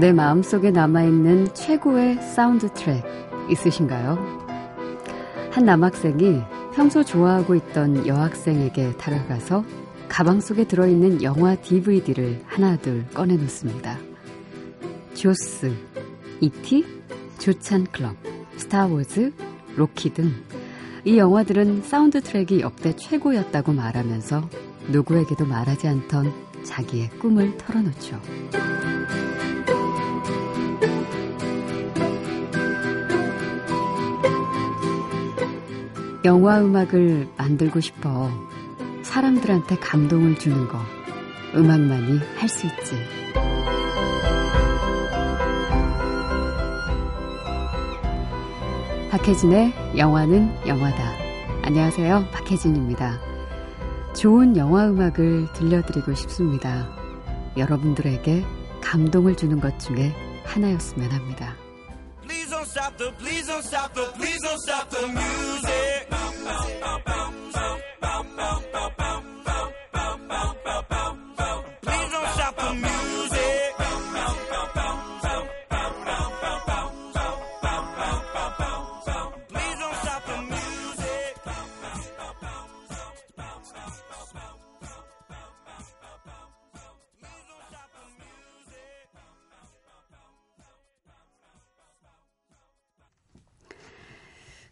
내 마음속에 남아있는 최고의 사운드 트랙 있으신가요? 한 남학생이 평소 좋아하고 있던 여학생에게 다가가서 가방 속에 들어있는 영화 DVD를 하나둘 꺼내놓습니다. 조스, 이티, 조찬 클럽, 스타워즈, 로키 등 이 영화들은 사운드 트랙이 역대 최고였다고 말하면서 누구에게도 말하지 않던 자기의 꿈을 털어놓죠. 영화 음악을 만들고 싶어 사람들한테 감동을 주는 거 음악만이 할 수 있지. 박혜진의 영화는 영화다. 안녕하세요. 박혜진입니다. 좋은 영화 음악을 들려드리고 싶습니다. 여러분들에게 감동을 주는 것 중에 하나였으면 합니다. Stop the, please don't stop the, please don't stop the music.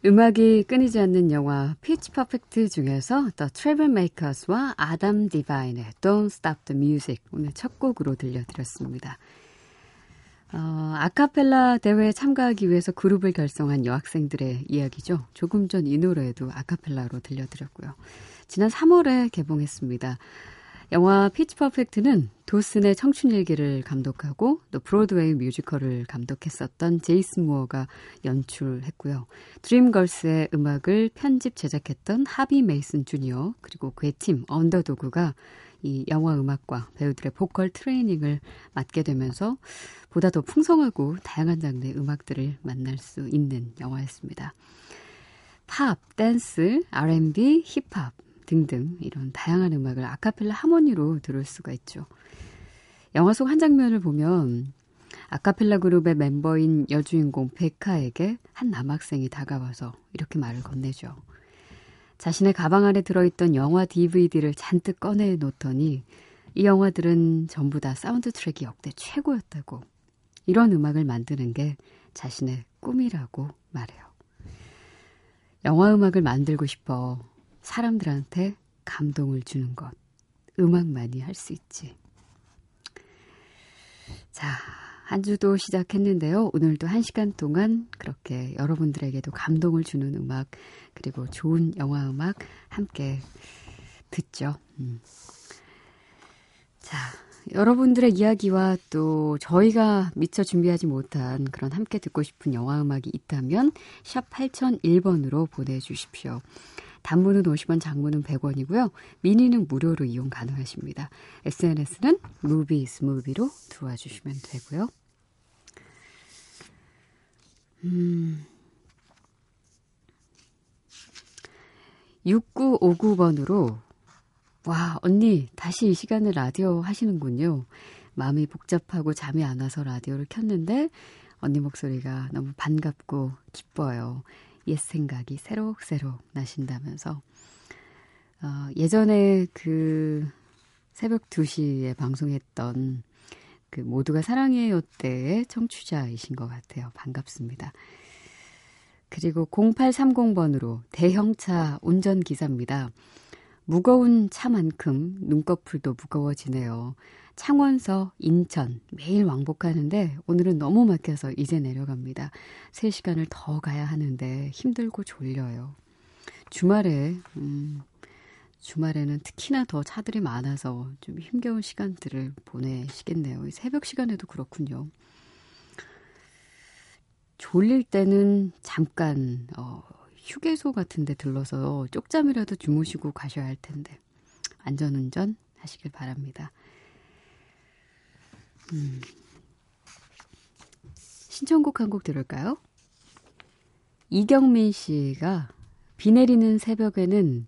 음악이 끊이지 않는 영화 피치 퍼펙트 중에서 The Troublemakers와 아담 디바인의 Don't Stop the Music 오늘 첫 곡으로 들려드렸습니다. 어, 아카펠라 대회에 참가하기 위해서 그룹을 결성한 여학생들의 이야기죠. 조금 전 이 노래도 아카펠라로 들려드렸고요. 지난 3월에 개봉했습니다. 영화 피치 퍼펙트는 도슨의 청춘 일기를 감독하고 또 브로드웨이 뮤지컬을 감독했었던 제이슨 무어가 연출했고요. 드림걸스의 음악을 편집 제작했던 하비 메이슨 주니어 그리고 그의 팀 언더도그가 이 영화 음악과 배우들의 보컬 트레이닝을 맡게 되면서 보다 더 풍성하고 다양한 장르의 음악들을 만날 수 있는 영화였습니다. 팝, 댄스, R&B, 힙합 등등 이런 다양한 음악을 아카펠라 하모니로 들을 수가 있죠. 영화 속 한 장면을 보면 아카펠라 그룹의 멤버인 여주인공 베카에게 한 남학생이 다가와서 이렇게 말을 건네죠. 자신의 가방 안에 들어있던 영화 DVD를 잔뜩 꺼내 놓더니 이 영화들은 전부 다 사운드 트랙이 역대 최고였다고 이런 음악을 만드는 게 자신의 꿈이라고 말해요. 영화 음악을 만들고 싶어 사람들한테 감동을 주는 것. 음악만이 할 수 있지. 자, 한 주도 시작했는데요. 오늘도 한 시간 동안 그렇게 여러분들에게도 감동을 주는 음악, 그리고 좋은 영화 음악 함께 듣죠. 음. 자, 여러분들의 이야기와 또 저희가 미처 준비하지 못한 그런 함께 듣고 싶은 영화 음악이 있다면 샵 8001번으로 보내주십시오. 단문은 50원, 장문은 100원이고요. 미니는 무료로 이용 가능하십니다. SNS는 무비 스 무비로 들어와 주시면 되고요. 음. 6959번으로 와, 언니, 다시 이 시간에 라디오 하시는군요. 마음이 복잡하고 잠이 안 와서 라디오를 켰는데 언니 목소리가 너무 반갑고 기뻐요. 옛 생각이 새록새록 나신다면서 어, 예전에 그 새벽 2시에 방송했던 그 모두가 사랑해요 때의 청취자이신 것 같아요. 반갑습니다. 그리고 0830번으로 대형차 운전기사입니다. 무거운 차만큼 눈꺼풀도 무거워지네요. 창원서, 인천 매일 왕복하는데 오늘은 너무 막혀서 이제 내려갑니다. 3시간을 더 가야 하는데 힘들고 졸려요. 주말에 음, 주말에는 특히나 더 차들이 많아서 좀 힘겨운 시간들을 보내시겠네요. 새벽 시간에도 그렇군요. 졸릴 때는 잠깐 어, 휴게소 같은 데 들러서 쪽잠이라도 주무시고 가셔야 할 텐데 안전운전 하시길 바랍니다. 음. 신청곡 한 곡 들을까요? 이경민 씨가 비 내리는 새벽에는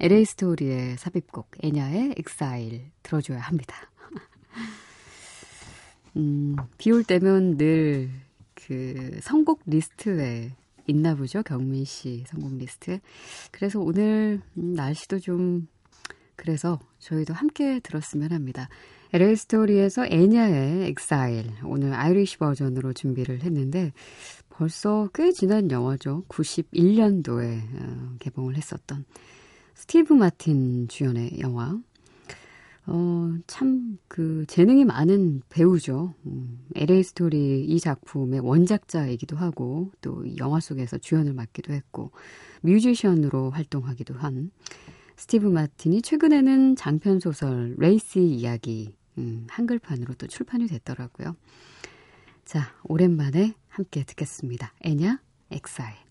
LA 스토리의 삽입곡 애냐의 Exile 들어줘야 합니다. 음, 비 올 때면 늘 그 선곡 리스트에 있나 보죠. 경민 씨 선곡 리스트. 그래서 오늘 음, 날씨도 좀 그래서 저희도 함께 들었으면 합니다. LA 스토리에서 애냐의 Exile 오늘 Irish 버전으로 준비를 했는데 벌써 꽤 지난 영화죠. 91년도에 어, 개봉을 했었던 스티브 마틴 주연의 영화. 어, 참, 그, 재능이 많은 배우죠. 음, LA 스토리 이 작품의 원작자이기도 하고, 또 영화 속에서 주연을 맡기도 했고, 뮤지션으로 활동하기도 한 스티브 마틴이 최근에는 장편소설 레이시 이야기, 음, 한글판으로 또 출판이 됐더라고요. 자, 오랜만에 함께 듣겠습니다. 애냐, Exile.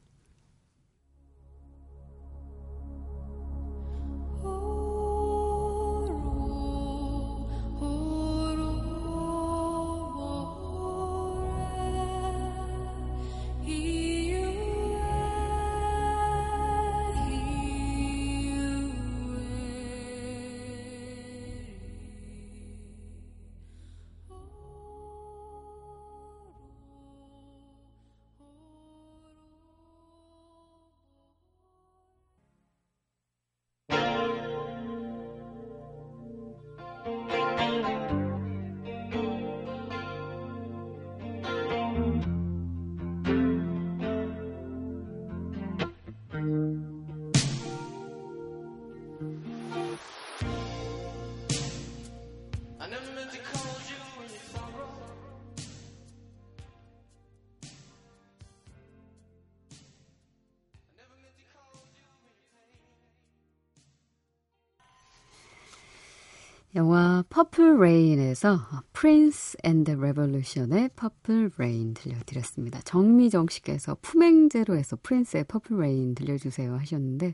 영화 Purple Rain에서 프린스 앤드 레볼루션의 Purple Rain 들려드렸습니다. 정미정 씨께서 품행제로에서 프린스의 Purple Rain 들려주세요 하셨는데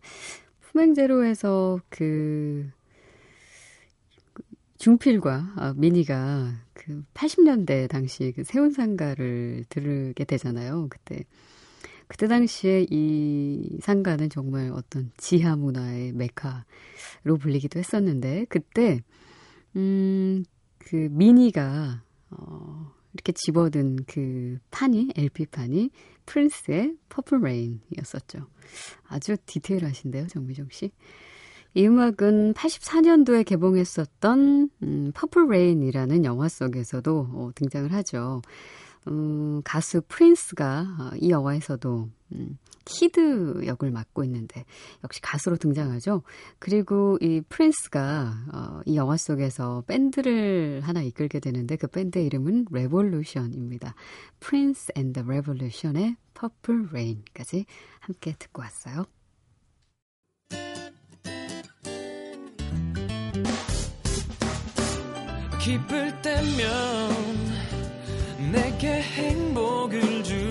품행제로에서 그 중필과 아, 미니가 그 80년대 당시 그 세운상가를 들르게 되잖아요. 그때 그때 당시에 이 상가는 정말 어떤 지하 문화의 메카로 불리기도 했었는데 그때 음, 그 미니가 어, 이렇게 집어든 그 판이 LP판이 프린스의 Purple Rain이었었죠. 아주 디테일하신데요, 정미정 씨. 이 음악은 84년도에 개봉했었던 음, Purple Rain이라는 영화 속에서도 어, 등장을 하죠. 음, 가수 프린스가 어, 이 영화에서도 음, 키드 역을 맡고 있는데 역시 가수로 등장하죠. 그리고 이 프린스가 어, 이 영화 속에서 밴드를 하나 이끌게 되는데 그 밴드의 이름은 레볼루션입니다. 프린스 앤 더 레볼루션의 Purple Rain까지 함께 듣고 왔어요. 기쁠 때면 내게 행복을 주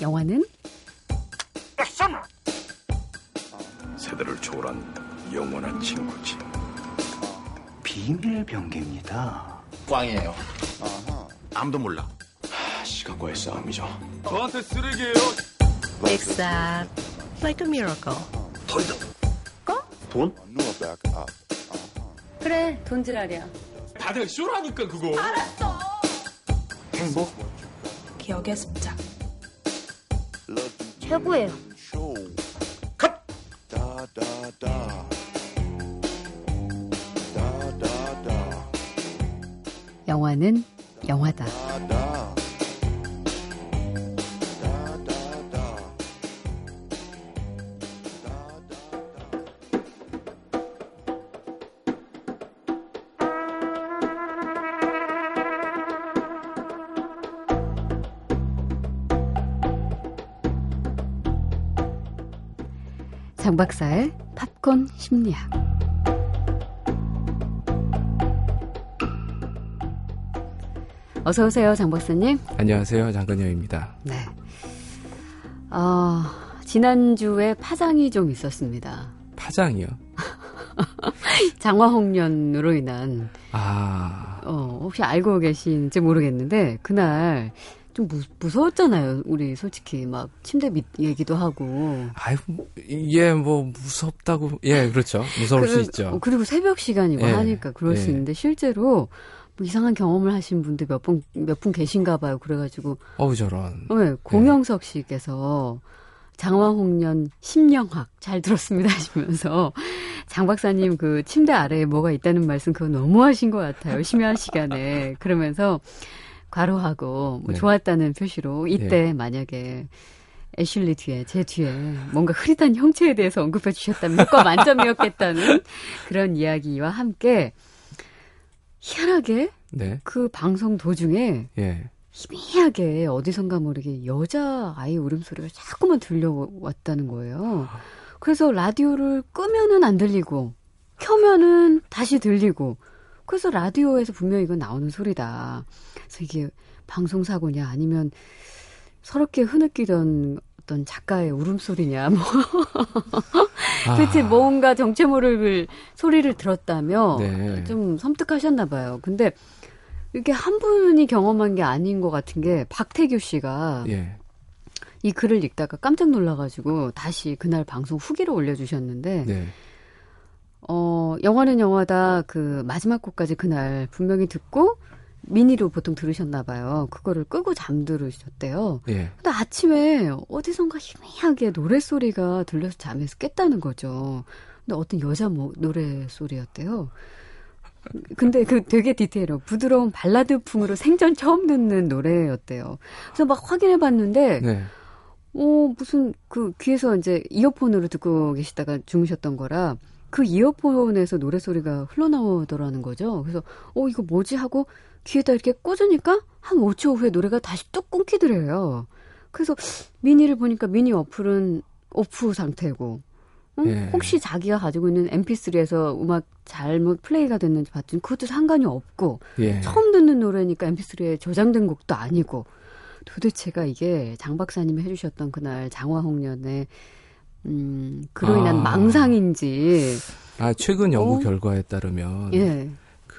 영화는 액션! 세대를 초월한 영원한 친구지. 비밀 병기입니다. 꽝이에요. 아하. 아무도 몰라. 하, 시간과의 싸움이죠. 저한테 쓰레기예요. Exact. Like a miracle. 더 있다. 돈? 그래, 돈 지랄이야. 다들 쇼라니까 그거. 알았어. 행복? 기억의 습작. 최고예요. 컷! 영화는 영화다. 박사의 팝콘 심리학. 어서 오세요, 장 박사님. 안녕하세요, 장근영입니다. 네. 어, 지난주에 파장이 좀 있었습니다. 파장이요? 장화홍련으로 인한 아, 어, 혹시 알고 계신지 모르겠는데 그날 좀 무, 무서웠잖아요. 우리 솔직히 막 침대 밑 얘기도 하고. 아유, 예, 뭐 무섭다고, 예, 그렇죠, 무서울 수 그- 있죠. 어, 그리고 새벽 시간이고 예, 하니까 그럴 수 예. 있는데 실제로 뭐 이상한 경험을 하신 분들 몇 분 몇 분 계신가 봐요. 그래가지고 어우 저런. 네, 공영석 씨께서 장화홍련 심령학 잘 들었습니다 하시면서 장 박사님 그 침대 아래에 뭐가 있다는 말씀 그거 너무 하신 것 같아요. 심야 시간에 그러면서 괄호하고 뭐 네. 좋았다는 표시로 이때 만약에 애슐리 뒤에 제 뒤에 뭔가 흐릿한 형체에 대해서 언급해 주셨다면 효과 만점이었겠다는 그런 이야기와 함께 희한하게 네, 그 방송 도중에 예, 희미하게 어디선가 모르게 여자 아이 울음소리가 자꾸만 들려왔다는 거예요. 그래서 라디오를 끄면은 안 들리고, 켜면은 다시 들리고, 그래서 라디오에서 분명히 이건 나오는 소리다. 그래서 이게 방송사고냐, 아니면 서럽게 흐느끼던 어떤 작가의 울음소리냐, 뭐. 아, 도대체 뭔가 정체 모를 소리를 들었다며 네. 좀 섬뜩하셨나 봐요. 근데 이게 한 분이 경험한 게 아닌 것 같은 게 박태규 씨가 예, 이 글을 읽다가 깜짝 놀라가지고 다시 그날 방송 후기를 올려주셨는데 네, 어 영화는 영화다 그 마지막 곡까지 그날 분명히 듣고 미니로 보통 들으셨나 봐요. 그거를 끄고 잠들으셨대요. 예, 근데 아침에 어디선가 희미하게 노래소리가 들려서 잠에서 깼다는 거죠. 근데 어떤 여자 뭐 노래소리였대요. 근데 그 되게 디테일해. 부드러운 발라드풍으로 생전 처음 듣는 노래였대요. 그래서 막 확인해 봤는데, 네, 어, 무슨 그 귀에서 이제 이어폰으로 듣고 계시다가 주무셨던 거라 그 이어폰에서 노래 소리가 흘러나오더라는 거죠. 그래서, 어, 이거 뭐지? 하고 귀에다 이렇게 꽂으니까 한 5초 후에 노래가 다시 뚝 끊기더래요. 그래서 미니를 보니까 미니 어플은 오프 상태고, 응? 예. 혹시 자기가 가지고 있는 mp3에서 음악 잘못 플레이가 됐는지 봤더니 그것도 상관이 없고, 예, 처음 듣는 노래니까 mp3에 저장된 곡도 아니고 도대체가 이게 장 박사님이 해주셨던 그날 장화홍련의 음 그로 인한 아. 망상인지 아 최근 연구 어? 결과에 따르면 예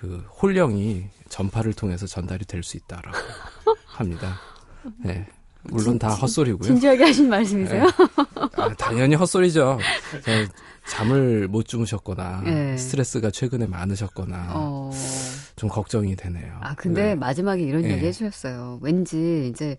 그 홀령이 전파를 통해서 전달이 될 수 있다라고 합니다. 네, 물론 다 헛소리고요. 진지하게 하신 말씀이세요? 아, 당연히 헛소리죠. 저, 잠을 못 주무셨거나 예. 스트레스가 최근에 많으셨거나 어. 좀 걱정이 되네요. 아 근데 네. 마지막에 이런 예. 얘기 해주셨어요. 왠지 이제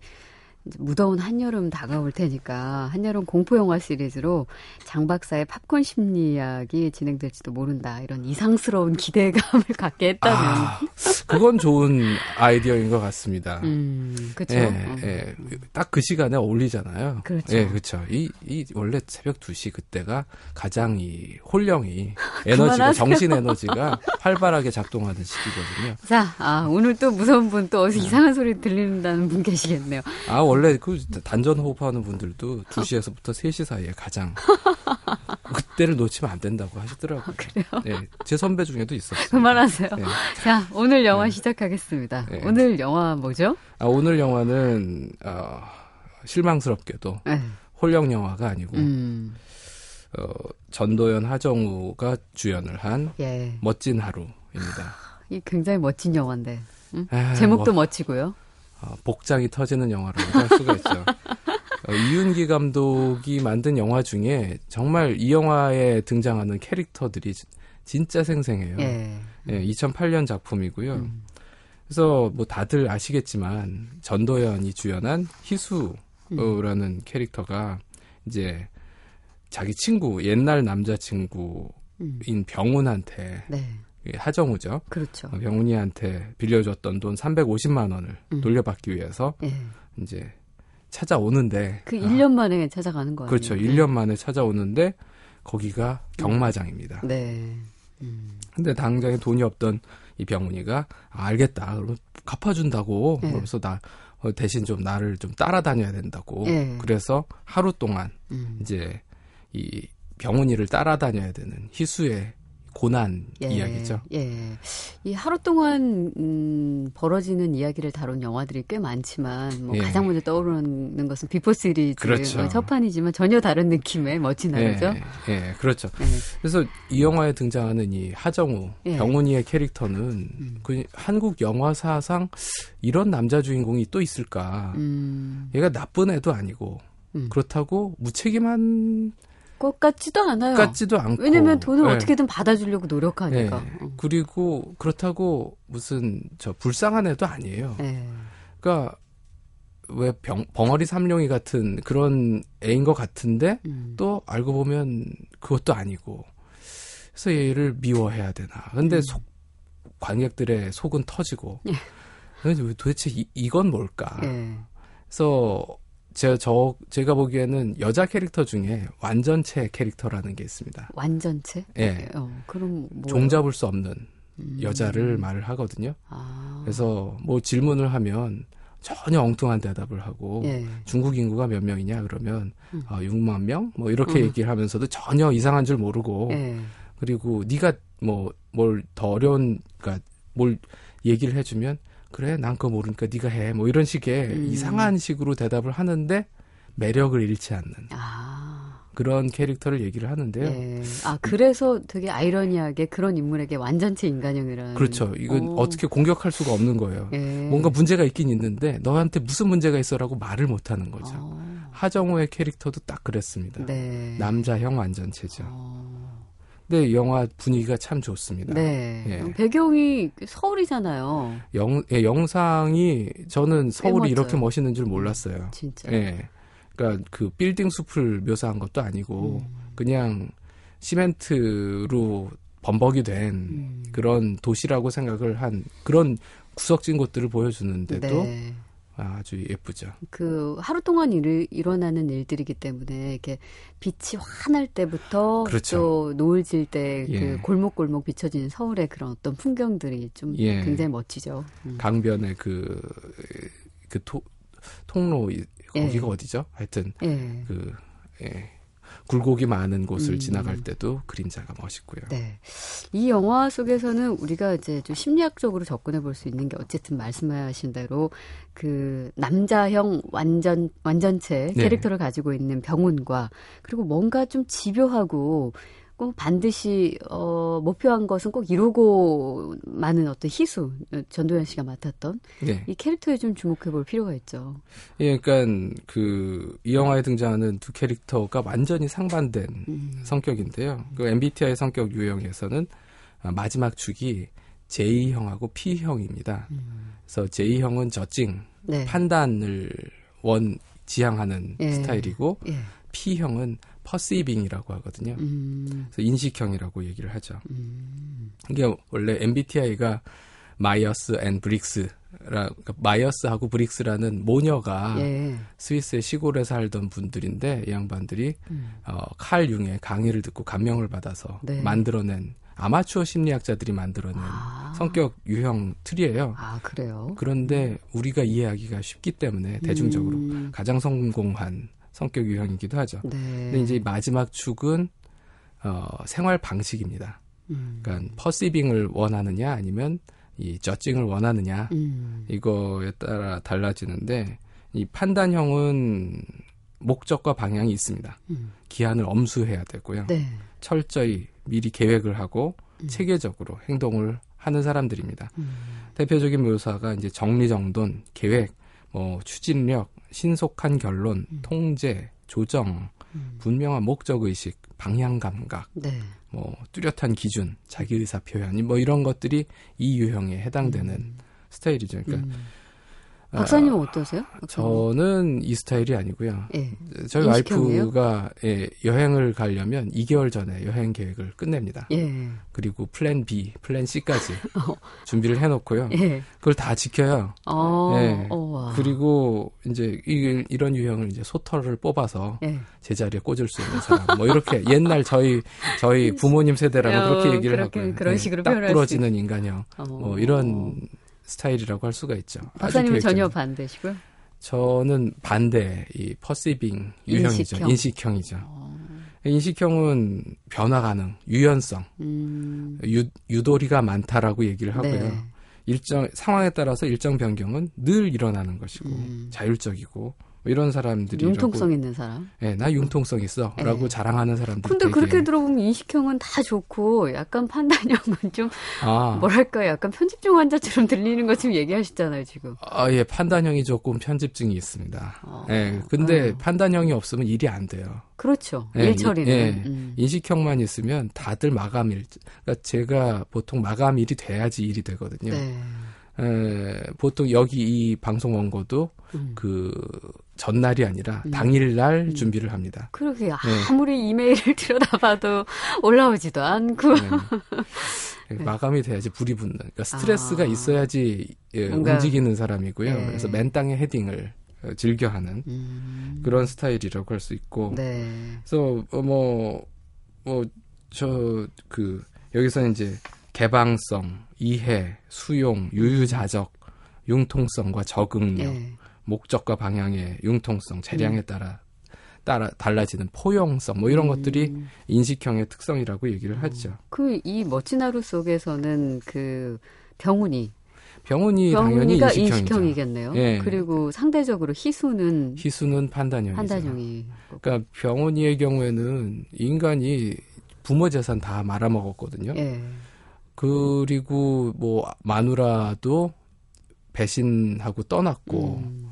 무더운 한여름 다가올 테니까 한여름 공포 영화 시리즈로 장 박사의 팝콘 심리학이 진행될지도 모른다 이런 이상스러운 기대감을 갖게 했다는. 아, 그건 좋은 아이디어인 것 같습니다. 음 그렇죠. 예, 예. 딱그 시간에 어울리잖아요. 그렇죠. 예, 그렇죠. 이, 이, 원래 새벽 2시 그때가 가장 이 홀령이 에너지가. 정신 에너지가 활발하게 작동하는 시기거든요. 자, 아, 오늘 또 무서운 분 또 어디서 이상한 소리 들린다는 분 계시겠네요. 아, 원래 그 단전 호흡하는 분들도 2시에서부터 3시 사이에 가장 그때를 놓치면 안 된다고 하시더라고요. 그래요? 예, 제 선배 중에도 있었어요. 그만하세요. 예. 자, 오늘 영화 시작하겠습니다. 네. 오늘 영화 뭐죠? 아, 오늘 영화는 어, 실망스럽게도 네. 홀령 영화가 아니고 음, 어, 전도연 하정우가 주연을 한 예. 멋진 하루입니다. 이 굉장히 멋진 영화인데. 음? 아, 제목도 뭐, 멋지고요. 어, 복장이 터지는 영화라고 할 수가 있죠. 어, 이윤기 감독이 만든 영화 중에 정말 이 영화에 등장하는 캐릭터들이 지- 진짜 생생해요. 예. 예, 2008년 작품이고요. 음. 그래서 뭐 다들 아시겠지만 전도연이 주연한 희수라는 캐릭터가 이제 자기 친구 옛날 남자친구인 음. 병훈한테 네. 예, 하정우죠. 그렇죠. 어, 병훈이한테 빌려줬던 돈 350만 원을 음. 돌려받기 위해서 예. 이제 찾아오는데 그 아, 1년 만에 찾아가는 거 아니에요? 그렇죠. 1년 만에 찾아오는데 거기가 경마장입니다. 네. 음. 근데 당장에 돈이 없던 이 병훈이가 아, 알겠다. 그러면 갚아준다고. 네. 그러면서 나 어, 대신 좀 나를 좀 따라다녀야 된다고. 네. 그래서 하루 동안 음. 이제 이 병훈이를 따라다녀야 되는 희수의 고난 이야기죠. 예. 이 하루 동안 음, 벌어지는 이야기를 다룬 영화들이 꽤 많지만 뭐 예. 가장 먼저 떠오르는 것은 비포 시리즈 그렇죠. 어, 첫 판이지만 전혀 다른 느낌의 멋진 하루죠. 예, 예, 그렇죠. 예. 그래서 이 영화에 등장하는 이 하정우, 예. 음. 병훈이의 캐릭터는 그 한국 영화사상 이런 남자 주인공이 또 있을까? 음, 얘가 나쁜 애도 아니고 음. 그렇다고 무책임한 것 같지도 않아요. 같지도 않고 왜냐면 돈을 예. 어떻게든 받아주려고 노력하니까. 예. 그리고 그렇다고 무슨 저 불쌍한 애도 아니에요. 예. 그러니까 왜 병, 벙어리 삼룡이 같은 그런 애인 것 같은데 음. 또 알고 보면 그것도 아니고 그래서 얘를 미워해야 되나 근데 음. 속 관객들의 속은 터지고 도대체 이, 이건 뭘까 예. 그래서 제가 저 제가 보기에는 여자 캐릭터 중에 완전체 캐릭터라는 게 있습니다 완전체? 예. 어, 그럼 뭐 종잡을 수 없는 음. 여자를 말을 하거든요 아. 그래서 뭐 질문을 하면 전혀 엉뚱한 대답을 하고 예. 중국 인구가 몇 명이냐 그러면 음. 어, 6만 명 뭐 이렇게 음. 얘기를 하면서도 전혀 이상한 줄 모르고 예. 그리고 네가 뭐 뭘 더 어려운 그러니까 뭘 얘기를 해주면 그래 난 그거 모르니까 네가 해 뭐 이런 식의 음. 이상한 식으로 대답을 하는데 매력을 잃지 않는 아. 그런 캐릭터를 얘기를 하는데요. 예. 아, 그래서 되게 아이러니하게 그런 인물에게 완전체 인간형이라는. 그렇죠. 이건 어. 어. 떻게 공격할 수가 없는 거예요. 예. 뭔가 문제가 있긴 있는데 너한테 무슨 문제가 있어라고 말을 못 하는 거죠. 어. 하정우의 캐릭터도 딱 그랬습니다. 네. 남자형 완전체죠. 어. 근데 영화 분위기가 참 좋습니다. 네. 예. 배경이 서울이잖아요. 영, 예, 영상이 저는 서울이. 이렇게 멋있는 줄 몰랐어요. 진짜. 예. 그러니까 그 빌딩 숲을 묘사한 것도 아니고 음. 그냥 시멘트로 범벅이 된 음. 그런 도시라고 생각을 한 그런 구석진 곳들을 보여주는데도 네. 아주 예쁘죠. 그 하루 동안 일, 일어나는 일들이기 때문에 이렇게 빛이 환할 때부터 그렇죠. 또 노을 질 때그 예. 골목골목 비춰지는 서울의 그런 어떤 풍경들이 좀 예. 굉장히 멋지죠. 음. 강변의 그, 그 토, 통로, 이- 예. 거기가 어디죠? 하여튼, 예. 그, 예. 굴곡이 많은 곳을 음. 지나갈 때도 그림자가 멋있고요. 네. 이 영화 속에서는 우리가 이제 좀 심리학적으로 접근해 볼 수 있는 게 어쨌든 말씀하신 대로 그 남자형 완전 완전체 네. 캐릭터를 가지고 있는 병훈과 그리고 뭔가 좀 집요하고 꼭 반드시 어 목표한 것은 꼭 이루고 마는 어떤 희수 전도연 씨가 맡았던 네. 이 캐릭터에 좀 주목해 볼 필요가 있죠. 예, 그러니까 그 이 영화에 등장하는 두 캐릭터가 완전히 상반된 음. 성격인데요. 그 MBTI 성격 유형에서는 아, 마지막 축이 J형하고 P형입니다. 그래서 J형은 음. 네. 판단을 원 지향하는 예. 스타일이고 예. P형은 perceiving이라고 하거든요. 음. 그래서 인식형이라고 얘기를 하죠. 음. 이게 원래 MBTI가 마이어스 앤 브릭스라 그러니까 마이어스하고 브릭스라는 모녀가 예. 스위스의 시골에 살던 분들인데 이 양반들이 음. 어, 칼 융의 강의를 듣고 감명을 받아서 네. 만들어낸 아마추어 심리학자들이 만들어낸 아. 성격 유형 틀이에요. 아, 그래요. 그런데 우리가 이해하기가 쉽기 때문에 대중적으로 음. 가장 성공한 성격 유형이기도 하죠. 네. 근데 이제 이 마지막 축은 어, 생활 방식입니다. 음. 그러니까 퍼시빙을 원하느냐 아니면 이 저칭을 원하느냐 음. 이거에 따라 달라지는데 이 판단형은 목적과 방향이 있습니다. 음. 기한을 엄수해야 되고요. 네. 철저히 미리 계획을 하고 음. 체계적으로 행동을 하는 사람들입니다. 음. 대표적인 묘사가 이제 정리정돈, 계획, 뭐 추진력, 신속한 결론, 음. 통제, 조정, 음. 분명한 목적 의식, 방향 감각, 네. 뭐 뚜렷한 기준, 자기 의사 표현, 뭐 이런 것들이 이 유형에 해당되는 스타일이죠. 그러니까 음. 박사님은 어떠세요? 저는 이 스타일이 아니고요. 예. 저희? 와이프가 예, 여행을 가려면 2개월 전에 여행 계획을 끝냅니다. 예. 그리고 플랜 B, 플랜 C까지 준비를 해놓고요. 예. 그걸 다 지켜요. 어. 예. 어, 와. 그리고 이제 이, 이런 유형을 이제 소털을 뽑아서 예. 제자리에 꽂을 수 있는 사람. 뭐 이렇게 옛날 저희 저희 부모님 세대라고 어, 그렇게 얘기를 그렇게, 하고요. 그런 예, 식으로 딱 부러지는 인간형. 어. 뭐 이런 스타일이라고 할 수가 있죠. 박사님은 전혀. 반대시고요. 저는 반대 이 퍼시빙 유형이죠. 인식형. 인식형. 이죠 어. 인식형은 변화 가능, 유연성, 음. 유, 유도리가 많다라고 얘기를 하고요. 네. 일정 상황에 따라서 일정 변경은 늘 일어나는 것이고 음. 자율적이고 뭐 이런 사람들이 융통성 있는 사람. 예, 나 융통성 있어라고 네. 자랑하는 사람들. 근데 그렇게 들어보면 인식형은 다 좋고 약간 판단형은 좀 아, 뭐랄까 약간 편집증 환자처럼 들리는 거 지금 얘기하시잖아요 지금. 아, 예, 판단형이 조금 편집증이 있습니다. 어. 예, 근데 어. 판단형이 없으면 일이 안 돼요. 그렇죠. 예, 일 처리는. 예. 음. 인식형만 있으면 다들 마감일, 그러니까 제가 보통 마감일이 돼야지 일이 되거든요. 네. 에, 보통 여기 이 방송 원고도 음. 그 전날이 아니라 음. 당일날 음. 준비를 합니다. 그러게 네. 아무리 이메일을 들여다봐도 올라오지도 않고. 네. 마감이 돼야지 불이 붙는. 그러니까 스트레스가 아. 있어야지 예, 뭔가- 움직이는 사람이고요. 네. 그래서 맨 땅에 헤딩을 어, 즐겨하는 음. 그런 스타일이라고 할 수 있고. 네. 그래서 어, 뭐, 뭐, 저, 그, 여기서 이제 개방성, 이해, 수용, 유유자적, 융통성과 적응력, 네. 목적과 방향의 융통성, 재량에 따라 따라 달라지는 포용성, 뭐 이런 것들이 음. 인식형의 특성이라고 얘기를 하죠. 그 이 멋진 하루 속에서는 그 병훈이 병훈이 당연히. 인식형이겠네요. 예. 그리고 상대적으로 희수는 희수는 판단형이죠. 판단형이. 그러니까 병훈이의 경우에는 인간이 부모 재산 다 말아먹었거든요. 예. 그리고 뭐 마누라도 배신하고 떠났고 음.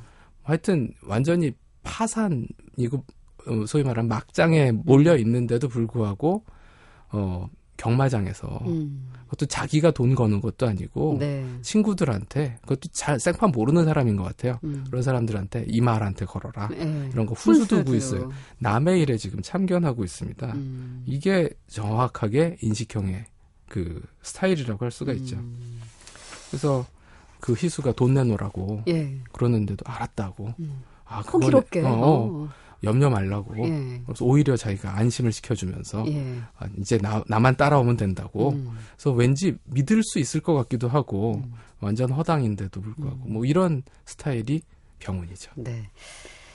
하여튼 완전히 파산이고 어, 소위 말하는 막장에 몰려 있는데도 불구하고 어 경마장에서 음. 그것도 자기가 돈 거는 것도 아니고 네. 친구들한테 그것도 잘 생판 모르는 사람인 것 같아요. 음. 그런 사람들한테 이 말한테 걸어라. 예. 이런 거 훈수 두고. 있어요. 남의 일에 지금 참견하고 있습니다. 음. 이게 정확하게 인식형의 그 스타일이라고 할 수가 있죠. 음. 그래서 그 희수가 돈 내놓으라고 예. 그러는데도 알았다고. 음. 아, 호기롭게. 어, 어, 어. 염려 말라고. 예. 그래서 오히려 자기가 안심을 시켜주면서 예. 아, 이제 나, 나만 따라오면 된다고. 음. 그래서 왠지 믿을 수 있을 것 같기도 하고 음. 완전 허당인데도 불구하고 뭐 이런 스타일이 병훈이죠. 네.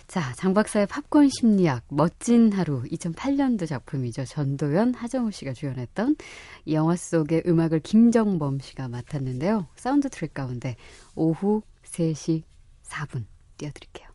자, 장 박사의 팝콘 심리학 멋진 하루 2008년도 작품이죠. 전도연, 하정우 씨가 주연했던 이 영화 속의 음악을 김정범 씨가 맡았는데요. 사운드 트랙 가운데 오후 3시 4분 띄워드릴게요.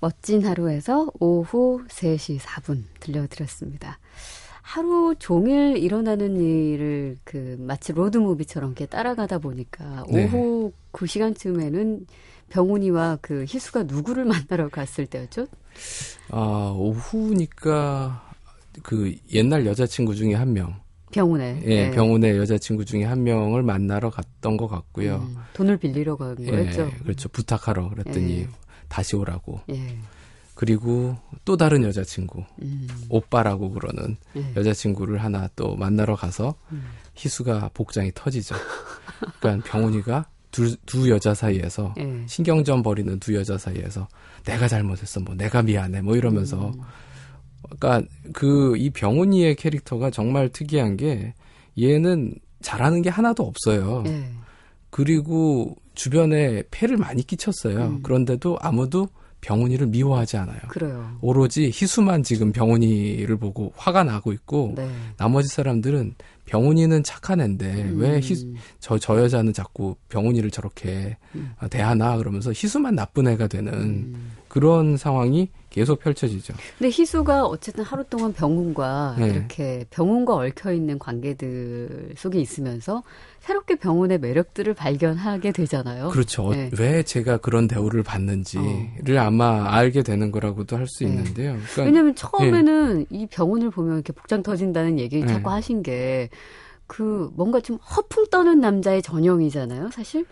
멋진 하루에서 오후 3시 4분 들려드렸습니다. 하루 종일 일어나는 일을 그 마치 로드무비처럼 이렇게 따라가다 보니까 네. 오후 그 시간쯤에는 병훈이와 그 희수가 누구를 만나러 갔을 때였죠? 아, 오후니까 그 옛날 여자친구 중에 한 명, 병훈에. 예, 네. 병훈의 여자친구 중에 한 명을 만나러 갔던 것 같고요. 음, 돈을 빌리러 간 거였죠? 예, 그렇죠. 부탁하러 그랬더니 예. 다시 오라고. 예. 그리고 또 다른 여자친구, 음, 오빠라고 그러는 예. 여자친구를 하나 또 만나러 가서 음. 희수가 복장이 터지죠. 그러니까 병훈이가 두, 두 여자 사이에서 예. 신경전 벌이는 두 여자 사이에서 내가 잘못했어, 뭐 내가 미안해, 뭐 이러면서 음. 그러니까 그 이 병훈이의 캐릭터가 정말 특이한 게 얘는 잘하는 게 하나도 없어요. 예. 그리고 주변에 폐를 많이 끼쳤어요. 음. 그런데도 아무도 병훈이를 미워하지 않아요. 그래요. 오로지 희수만 지금 병훈이를 보고 화가 나고 있고 네. 나머지 사람들은 병훈이는 착한 앤데 음. 왜저저 여자는 자꾸 병훈이를 저렇게 음. 대하나 그러면서 희수만 나쁜 애가 되는 음. 그런 상황이 계속 펼쳐지죠. 근데 희수가 어쨌든 하루 동안 병훈과 네. 이렇게 병훈과 얽혀 있는 관계들 속에 있으면서 새롭게 병훈의 매력들을 발견하게 되잖아요. 그렇죠. 어, 네. 왜 제가 그런 대우를 받는지를 아마 알게 되는 거라고도 할수 네. 있는데요. 그러니까 왜냐면 처음에는 이 병훈을 보면 이렇게 복장 터진다는 얘기를 네. 자꾸 하신 게 그 뭔가 좀 허풍 떠는 남자의 전형이잖아요, 사실.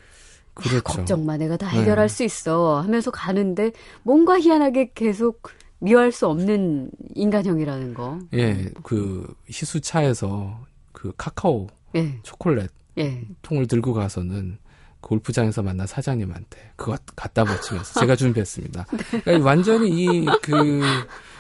그렇죠. 걱정 마, 내가 다 해결할 수 있어 하면서 가는데 뭔가 희한하게 계속 미워할 수 없는 인간형이라는 거. 예, 그 희수차에서 그 카카오 예, 초콜릿 예. 통을 들고 가서는 골프장에서 만난 사장님한테 그거 갖다 바치면서 제가 준비했습니다. 그러니까 완전히 이 그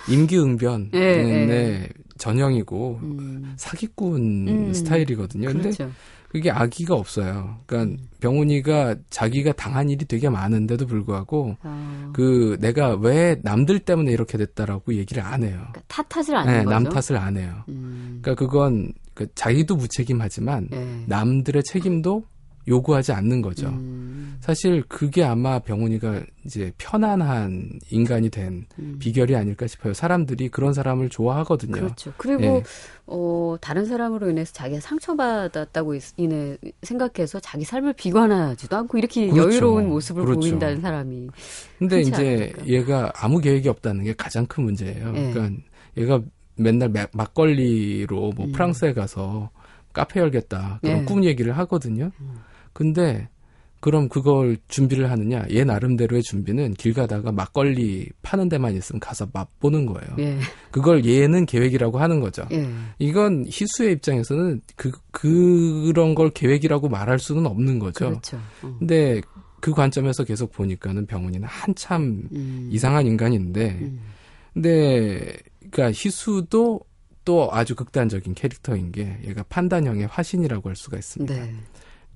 임기응변의 예, 예. 전형이고 음, 사기꾼 음, 스타일이거든요. 근데 그렇죠. 그게 악의가 없어요. 그러니까 음. 병훈이가 자기가 당한 일이 되게 많은데도 불구하고 어, 그 내가 왜 남들 때문에 이렇게 됐다라고 얘기를 안 해요. 그러니까 탓하질 않는 네, 거죠. 남 탓을 안 해요. 음, 그러니까 그건 그 자기도 무책임하지만 예. 남들의 책임도 요구하지 않는 거죠. 음, 사실 그게 아마 병훈이가 이제 편안한 인간이 된 음. 비결이 아닐까 싶어요. 사람들이 그런 사람을 좋아하거든요. 그렇죠. 그리고 예. 어, 다른 사람으로 인해서 자기가 상처받았다고 있- 인해 생각해서 자기 삶을 비관하지도 않고 이렇게 그렇죠. 여유로운 모습을 그렇죠. 보인다는 사람이 근데 이제 않으니까. 얘가 아무 계획이 없다는 게 가장 큰 문제예요. 예. 그러니까 얘가 맨날 마- 막걸리로 뭐 음. 프랑스에 가서 카페 열겠다 그런 예. 꿈 얘기를 하거든요. 근데 그럼 그걸 준비를 하느냐? 얘 나름대로의 준비는 길 가다가 막걸리 파는 데만 있으면 가서 맛보는 거예요. 예, 그걸 얘는 계획이라고 하는 거죠. 예, 이건 희수의 입장에서는 그 그런 걸 계획이라고 말할 수는 없는 거죠. 그렇죠. 어. 근데 그 관점에서 계속 보니까는 병훈이는 한참 음, 이상한 인간인데, 음, 근데 그러니까 희수도 또 아주 극단적인 캐릭터인 게 얘가 판단형의 화신이라고 할 수가 있습니다. 네.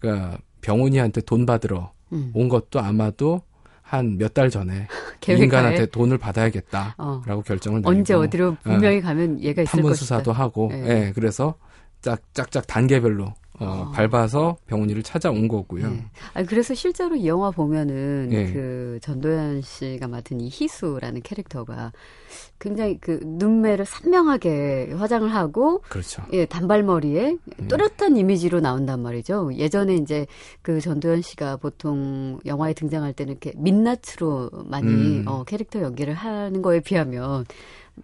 그러니까 병훈이한테 돈 받으러 음. 온 것도 아마도 한 몇 달 전에? 인간한테 돈을 받아야겠다라고 어. 결정을 내리고 언제 어디로 분명히 가면 얘가 있을 것이다. 수사도 하고, 예. 예, 그래서 짝 짝짝 단계별로 어, 아. 밟아서 병훈이를 찾아온 거고요. 예. 아, 그래서 실제로 이 영화 보면은 예. 그 전도연 씨가 맡은 이 희수라는 캐릭터가 굉장히 그 눈매를 선명하게 화장을 하고 그렇죠. 예, 단발머리에 음. 또렷한 이미지로 나온단 말이죠. 예전에 이제 그 전도연 씨가 보통 영화에 등장할 때는 이렇게 민낯으로 많이 음. 어, 캐릭터 연기를 하는 거에 비하면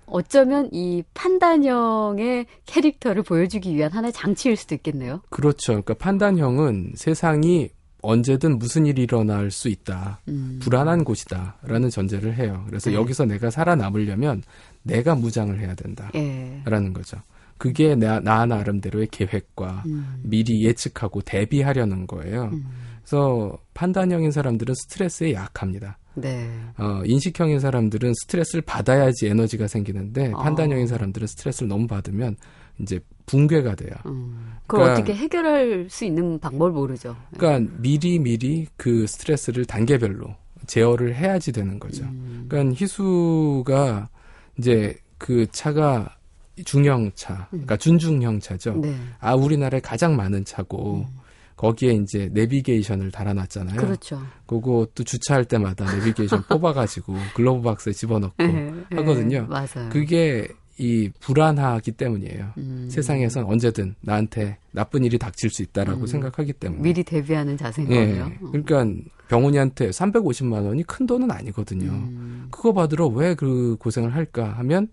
어쩌면 이 판단형의 캐릭터를 보여주기 위한 하나의 장치일 수도 있겠네요. 그렇죠. 그러니까 판단형은 세상이 언제든 무슨 일이 일어날 수 있다. 음. 불안한 곳이다라는 전제를 해요. 그래서 네. 여기서 내가 살아남으려면 내가 무장을 해야 된다라는 예. 거죠. 그게 나, 나 나름대로의 계획과 음. 미리 예측하고 대비하려는 거예요. 음. 그래서 판단형인 사람들은 스트레스에 약합니다. 네. 어, 인식형인 사람들은 스트레스를 받아야지 에너지가 생기는데 어. 판단형인 사람들은 스트레스를 너무 받으면 이제 붕괴가 돼요. 음. 그걸 그러니까- 어떻게 해결할 수 있는 방법을 모르죠. 그러니까 미리 미리 그 스트레스를 단계별로 제어를 해야지 되는 거죠. 음. 그러니까 희수가 이제 그 차가 중형 차, 그러니까 준중형 차죠. 네. 아 우리나라에 가장 많은 차고 거기에 이제 내비게이션을 달아놨잖아요. 그렇죠. 또 주차할 때마다 내비게이션 뽑아가지고 글로브 박스에 집어넣고 예, 하거든요. 예, 맞아요. 그게 이 불안하기 때문이에요. 음. 세상에선 언제든 나한테 나쁜 일이 닥칠 수 있다라고 음. 생각하기 때문에. 미리 대비하는 자세인 예. 거예요. 어. 그러니까 병훈이한테 350만 원이 큰 돈은 아니거든요. 음. 그거 받으러 왜 그 고생을 할까 하면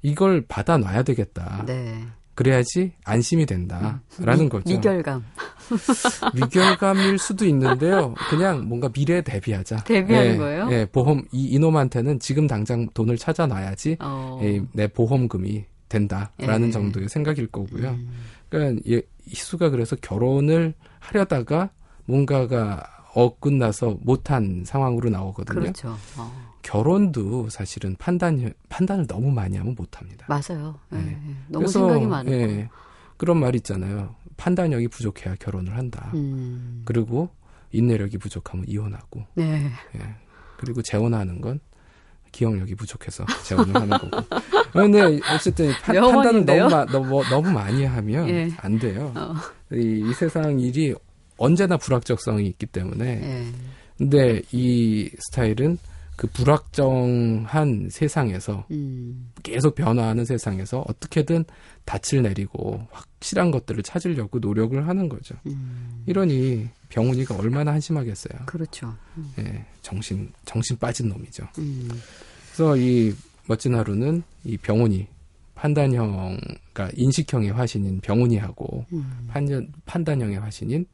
이걸 받아 놔야 되겠다. 네. 그래야지 안심이 된다라는 거죠. 미결감. 미결감일 수도 있는데요. 그냥 뭔가 미래에 대비하자. 대비하는 예, 거예요? 예, 보험 이 이놈한테는 지금 당장 돈을 찾아놔야지 어. 예, 내 보험금이 된다라는 예. 정도의 생각일 거고요. 음. 그러니까 예, 희수가 그래서 결혼을 하려다가 뭔가가 어긋나서 못한 상황으로 나오거든요. 그렇죠. 어. 결혼도 사실은 판단 판단을 너무 많이 하면 못합니다. 맞아요. 예, 네. 예. 너무 그래서, 생각이 거. 예, 그런 말 있잖아요. 판단력이 부족해야 결혼을 한다. 음. 그리고 인내력이 부족하면 이혼하고. 네. 예. 그리고 재혼하는 건 기억력이 부족해서 재혼을 하는 거고. 그런데 어쨌든 판, 판단을? 너무, 마- 너무 너무 많이 하면 예. 안 돼요. 어. 이, 이 세상 일이 언제나 불확정성이 있기 때문에. 예. 근데 이 스타일은 그 불확정한 세상에서 음. 계속 변화하는 세상에서 어떻게든 닻을 내리고 확실한 것들을 찾으려고 노력을 하는 거죠. 음. 이러니 병훈이가 얼마나 한심하겠어요. 그렇죠. 예, 정신 정신 빠진 놈이죠. 음. 그래서 이 멋진 하루는 이 병훈이 판단형, 그러니까 인식형의 화신인 병훈이하고 음. 판단, 판단형의 화신인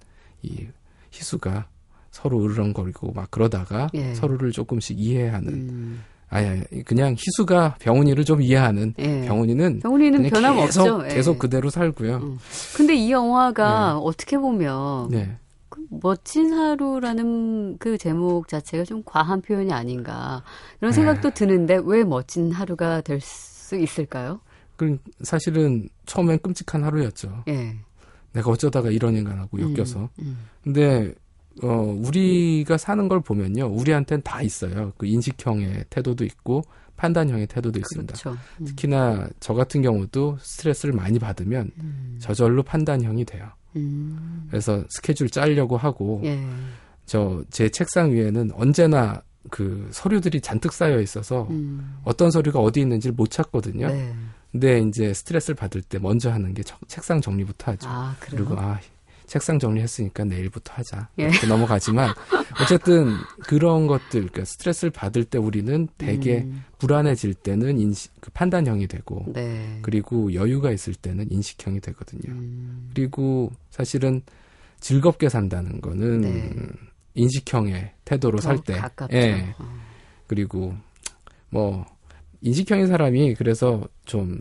이 희수가 서로 으르렁거리고 막 그러다가 예. 서로를 조금씩 이해하는 음. 아니 그냥 희수가 병훈이를 좀 이해하는 예. 병훈이는 병훈이는 변함없죠. 계속, 예. 계속 그대로 살고요. 음. 근데 이 영화가 어떻게 보면 네. 그 멋진 하루라는 그 제목 자체가 좀 과한 표현이 아닌가 이런 네. 생각도 드는데 왜 멋진 하루가 될 수 있을까요? 그 사실은 처음엔 끔찍한 하루였죠. 예. 내가 어쩌다가 이런 인간하고 엮여서. 음. 근데 어 우리가 사는 걸 보면요. 우리한테는 다 있어요. 그 인식형의 태도도 있고 판단형의 태도도 있습니다. 그렇죠. 음. 특히나 저 같은 경우도 스트레스를 많이 받으면 음. 저절로 판단형이 돼요. 음. 그래서 스케줄 짜려고 하고 예. 저제 책상 위에는 언제나 그 서류들이 잔뜩 쌓여 있어서 음. 어떤 서류가 어디 있는지를 못 찾거든요. 네. 근데 이제 스트레스를 받을 때 먼저 하는 게 저- 책상 정리부터 하죠. 아? 그리고 아 책상 정리했으니까 내일부터 하자 예. 이렇게 넘어가지만 어쨌든 그런 것들 그러니까 스트레스를 받을 때 우리는 되게 음. 불안해질 때는 인식 그 판단형이 되고 네. 그리고 여유가 있을 때는 인식형이 되거든요. 음. 그리고 사실은 즐겁게 산다는 거는 네. 인식형의 태도로 더살 때, 가깝죠. 예. 어. 그리고 뭐 인식형의 사람이 그래서 좀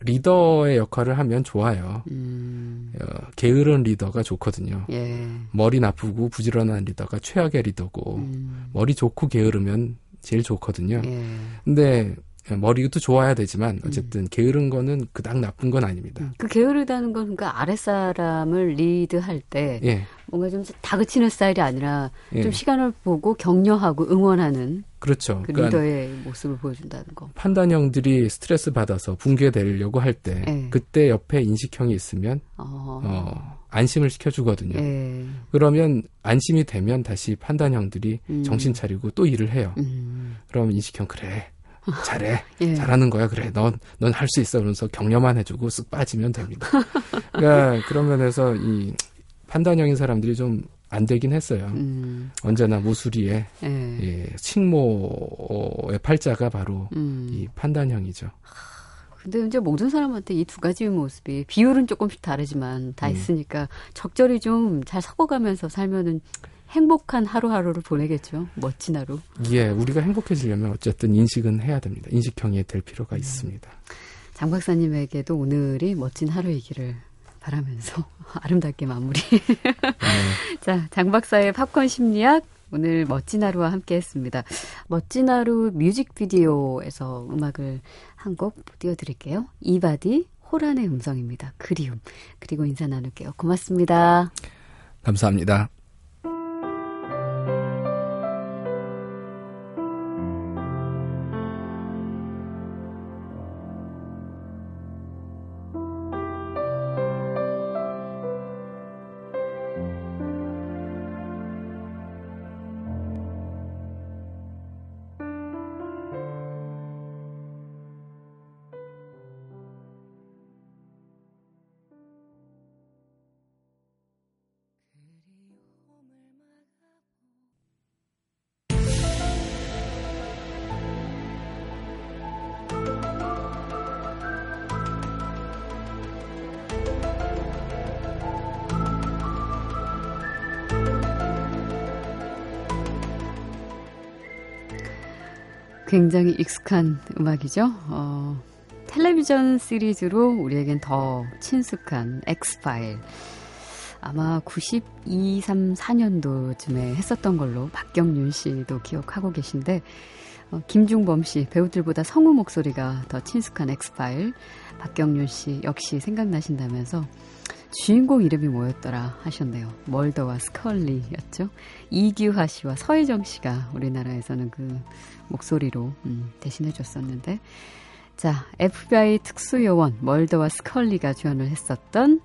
리더의 역할을 하면 좋아요. 음. 어, 게으른 리더가 좋거든요. 예. 머리 나쁘고 부지런한 리더가 최악의 리더고 음. 머리 좋고 게으르면 제일 좋거든요. 예. 근데 머리도 좋아야 되지만 어쨌든 게으른 거는 그닥 나쁜 건 아닙니다. 그 게으르다는 건 그러니까 아랫 사람을 리드할 때 예, 뭔가 좀 다그치는 스타일이 아니라 예. 좀 시간을 보고 격려하고 응원하는 그렇죠. 그 그러니까 리더의 모습을 보여준다는 거. 판단형들이 스트레스 받아서 붕괴되려고 할때 예. 그때 옆에 인식형이 있으면 어. 어, 안심을 시켜주거든요. 예. 그러면 안심이 되면 다시 판단형들이 음. 정신 차리고 또 일을 해요. 음. 그럼 인식형 그래 잘해 예. 잘하는 거야 그래 넌 넌 할 수 있어 그러면서 격려만 해주고 쓱 빠지면 됩니다. 그러니까 그런 면에서 이 판단형인 사람들이 좀 안 되긴 했어요. 음. 언제나 무수리에 예. 예, 칭모의 팔자가 바로 음. 이 판단형이죠. 근데 이제 모든 사람한테 이 두 가지 모습이 비율은 조금씩 다르지만 다 음. 있으니까 적절히 좀 잘 섞어가면서 살면은 행복한 하루하루를 보내겠죠. 멋진 하루. 예, 우리가 행복해지려면 어쨌든 인식은 해야 됩니다. 인식형이 될 필요가 음. 있습니다. 장 박사님에게도 오늘이 멋진 하루이기를 바라면서 아름답게 마무리. 자, 장 박사의 팝콘 심리학 오늘 멋진 하루와 함께 했습니다. 멋진 하루 뮤직비디오에서 음악을 한 곡 띄워드릴게요. 이바디 호란의 음성입니다. 그리움. 그리고 인사 나눌게요. 고맙습니다. 감사합니다. 굉장히 익숙한 음악이죠. 어, 텔레비전 시리즈로 우리에겐 더 친숙한 엑스파일. 아마 92, 3, 4년도쯤에 했었던 걸로 박경윤 씨도 기억하고 계신데, 어, 김중범 씨, 배우들보다 성우 목소리가 더 친숙한 엑스파일. 박경윤 씨 역시 생각나신다면서 주인공 이름이 뭐였더라 하셨네요. 멀더와 스컬리였죠. 이규화 씨와 서혜정 씨가 우리나라에서는 그 목소리로 음, 대신해 줬었는데 자 FBI 특수요원 멀더와 스컬리가 주연을 했었던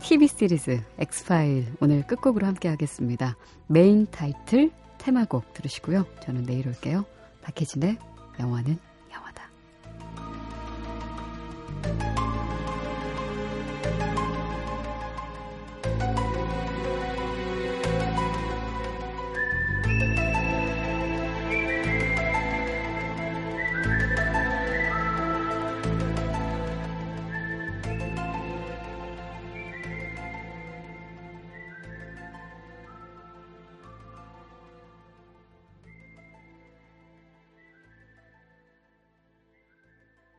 TV 시리즈 엑스파일 오늘 끝곡으로 함께 하겠습니다. 메인 타이틀 테마곡 들으시고요. 저는 내일 올게요. 박혜진의 영화는